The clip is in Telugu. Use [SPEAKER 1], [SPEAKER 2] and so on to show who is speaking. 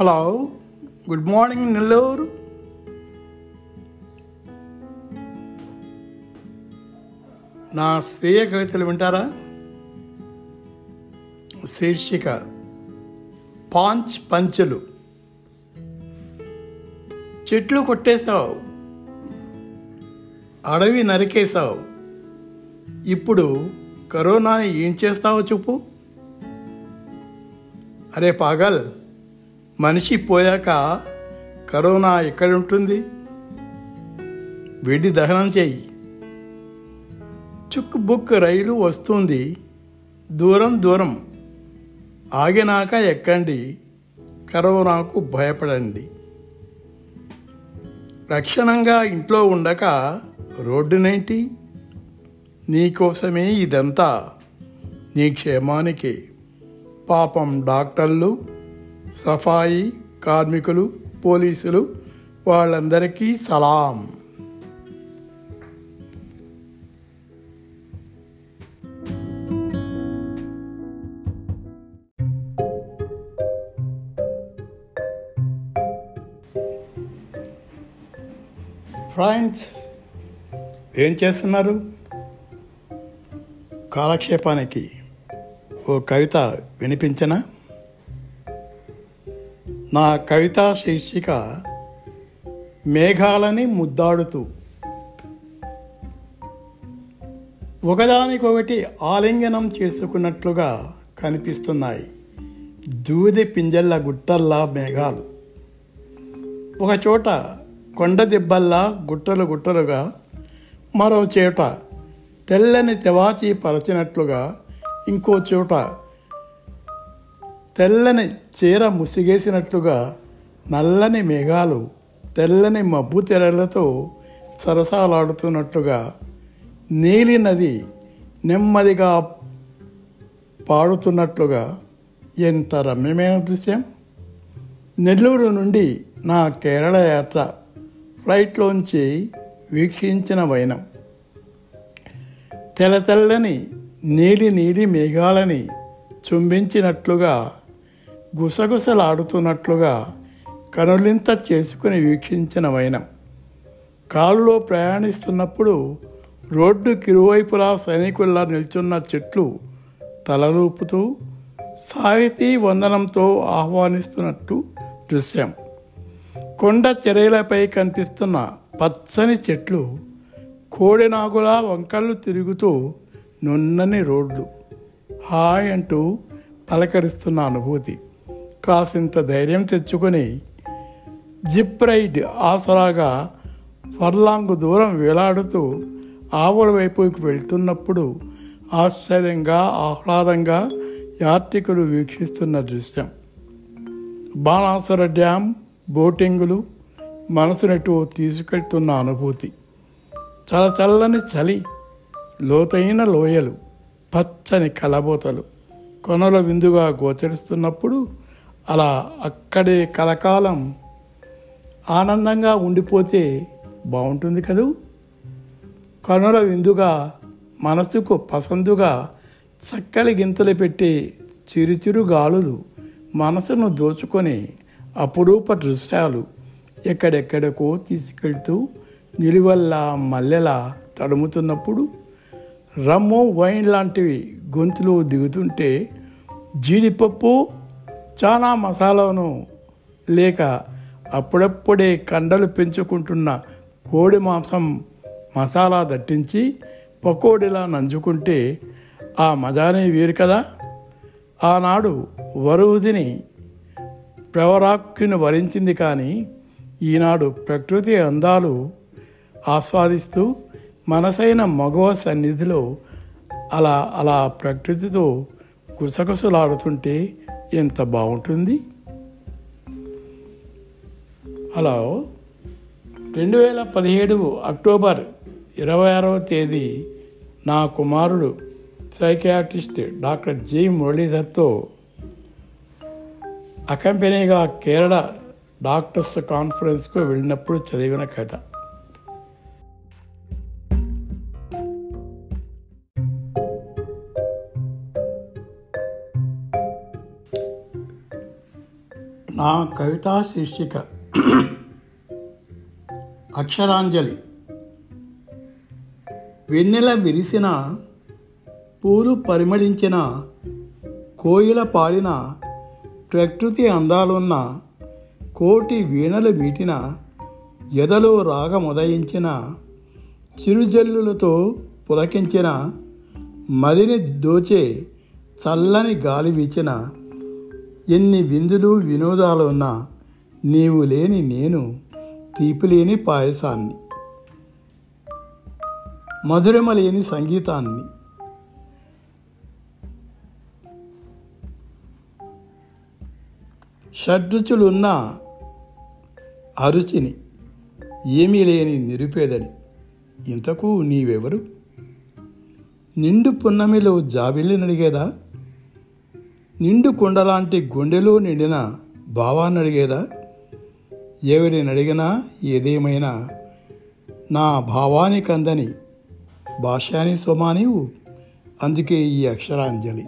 [SPEAKER 1] హలో గుడ్ మార్నింగ్ నెల్లూరు నా స్వీయ కవితలు వింటారా? శీర్షిక పాంచ్ పంచులు. చెట్లు కొట్టేశావు. అడవి నరికేశావు. ఇప్పుడు కరోనాని ఏం చేస్తావో చెప్పు. అరే పాగల్ మనిషి పోయాక కరోనా ఎక్కడుంటుంది వెడి దహనం చేయి. చుక్ బుక్ రైలు వస్తుంది. దూరం దూరం. ఆగినాక ఎక్కండి. కరోనాకు భయపడండి. లక్షణంగా ఇంట్లో ఉండక రోడ్డునేంటి? నీకోసమే ఇదంతా. నీ క్షేమానికి. పాపం డాక్టర్లు సఫాయి కార్మికులు పోలీసులు వాళ్ళందరికీ సలాం. ఫ్రెండ్స్ ఏం చేస్తున్నారు? కాలక్షేపానికి ఓ కవిత వినిపించనా? నా కవితా శీర్షిక మేఘాలని ముద్దాడుతూ. ఒకదానికొకటి ఆలింగనం చేసుకున్నట్లుగా కనిపిస్తున్నాయి. దూది పింజల్ల గుట్టల్లా మేఘాలు. ఒకచోట కొండ దిబ్బల్లా గుట్టలు గుట్టలుగా మరో చోట తెల్లని తెవాచి పరచినట్లుగా ఇంకో చోట తెల్లని చీర ముసిగేసినట్లుగా నల్లని మేఘాలు తెల్లని మబ్బు తెరలతో సరసాలాడుతున్నట్టుగా నీలి నది నెమ్మదిగా పాడుతున్నట్లుగా ఎంత రమ్యమైన దృశ్యం. నెల్లూరు నుండి నా కేరళ యాత్ర ఫ్లైట్లోంచి వీక్షించిన వైనం. తెల్ల తెల్లని నీలి నీలి మేఘాలని చుంబించినట్లుగా గుసగుసలాడుతున్నట్లుగా కనులింత చేసుకుని వీక్షించిన వైనం. కారులో ప్రయాణిస్తున్నప్పుడు రోడ్డు కిరువైపులా సైనికుల్లా నిల్చున్న చెట్లు తలలూపుతూ సాహితీ వందనంతో ఆహ్వానిస్తున్నట్టు దృశ్యం. కొండ చెరయలపై కనిపిస్తున్న పచ్చని చెట్లు కోడినాగులా వంకళ్ళు తిరుగుతూ నున్నని రోడ్లు. హాయ్ అంటూ పలకరిస్తున్న అనుభూతి. కాసింత ధైర్యం తెచ్చుకొని జిప్ రైడ్ ఆసరాగా ఫర్లాంగ్ దూరం వేలాడుతూ ఆవుల వైపుకి వెళ్తున్నప్పుడు ఆశ్చర్యంగా ఆహ్లాదంగా యాత్రికులు వీక్షిస్తున్న దృశ్యం. బాణాసుర డ్యామ్ బోటింగులు మనసునెటు తీసుకెళ్తున్న అనుభూతి. చలచల్లని చలి లోతైన లోయలు పచ్చని కలబోతలు కొనల విందుగా గోచరిస్తున్నప్పుడు అలా అక్కడే కలకాలం ఆనందంగా ఉండిపోతే బాగుంటుంది కదూ? కనుల విందుగా మనసుకు పసందుగా చక్కలి గింతలు పెట్టి చిరుచిరు గాలులు మనసును దోచుకొని అపురూప దృశ్యాలు ఎక్కడెక్కడికో తీసుకెళ్తూ నిలువల్లా మల్లెలా తడుముతున్నప్పుడు రమ్ము వైన్ లాంటివి గొంతులో దిగుతుంటే జీడిపప్పు చాలా మసాలాను లేక అప్పుడప్పుడే కండలు పెంచుకుంటున్న కోడి మాంసం మసాలా దట్టించి పకోడీలా నంజుకుంటే ఆ మజానే వేరు కదా. ఆనాడు వరువుదిని ప్రవరాక్కుని వరించింది కానీ ఈనాడు ప్రకృతి అందాలు ఆస్వాదిస్తూ మనసైన మగవ సన్నిధిలో అలా అలా ప్రకృతితో గుసగుసలాడుతుంటే ఎంత బాగుంటుంది? హలో రెండు వేల పదిహేడు అక్టోబర్ ఇరవై ఆరవ తేదీ నా కుమారుడు సైకియాట్రిస్ట్ డాక్టర్ జి. మురళీధర్తో అకంపెనీగా కేరళ డాక్టర్స్ కాన్ఫరెన్స్కు వెళ్ళినప్పుడు చదివిన కథ. నా కవితా శీర్షిక. అక్షరాంజలి. వెన్నెల విరిసిన పూలు పరిమళించిన కోయిల పాడిన ప్రకృతి అందాలున్న కోటి వీణలు మీటిన ఎదలో రాగముదయించిన చిరుజల్లులతో పులకించిన మదిని దోచే చల్లని గాలి వీచిన ఎన్ని విందులు వినోదాలు ఉన్నా నీవు లేని నేను తీపి లేని పాయసాన్ని. మధురమ లేని సంగీతాన్ని. షడ్రుచులున్న అరుచిని ఏమీ లేని నిరుపేదని. ఇంతకు నీవెవరు? నిండు పున్నమిలో జాబిల్లినడిగేదా? నిండు కొండలాంటి గుండెలో నిండిన భావాన్ని అడిగేదా? ఎవరిని అడిగినా ఏదేమైనా నా భావానికి అందని భాషాని సుమానివు అందుకే ఈ అక్షరాంజలి.